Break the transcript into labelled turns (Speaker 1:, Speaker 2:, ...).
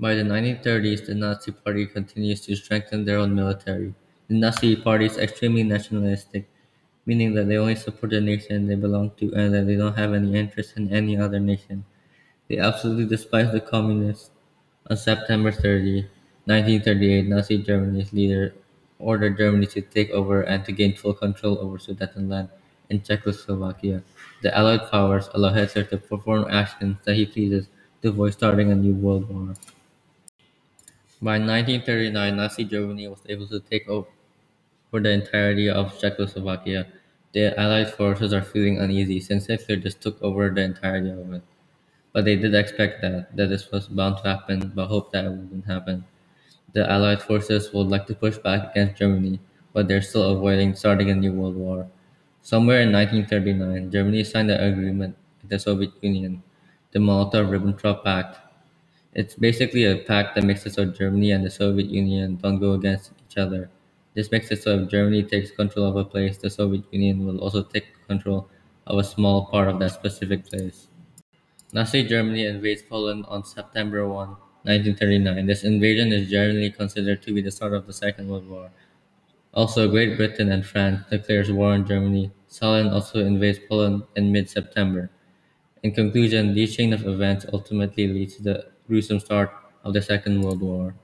Speaker 1: By the nineteen-thirties, the Nazi Party continues to strengthen their own military. The Nazi Party is extremely nationalistic, meaning that they only support the nation they belong to and that they don't have any interest in any other nation. They absolutely despise the communists. On September 30, 1938, Nazi Germany's leader ordered Germany to take over and to gain full control over Sudetenland and Czechoslovakia. The Allied powers allow Hitler to perform actions that he pleases to avoid starting a new world war. By 1939, Nazi Germany was able to take over the entirety of Czechoslovakia. The Allied forces are feeling uneasy since Hitler just took over the entirety of it. But they did expect that, that this was bound to happen, but hoped that it wouldn't happen. The Allied forces would like to push back against Germany, but they're still avoiding starting a new world war. Somewhere in 1939, Germany signed an agreement with the Soviet Union, the Molotov-Ribbentrop Pact. It's basically a pact that makes it so Germany and the Soviet Union don't go against each other. This makes it so if Germany takes control of a place, the Soviet Union will also take control of a small part of that specific place. Nazi Germany invades Poland on September 1, 1939. This invasion is generally considered to be the start of the Second World War. Also, Great Britain and France declares war on Germany. Stalin also invades Poland in mid-September. In conclusion, these chain of events ultimately lead to the gruesome start of the Second World War.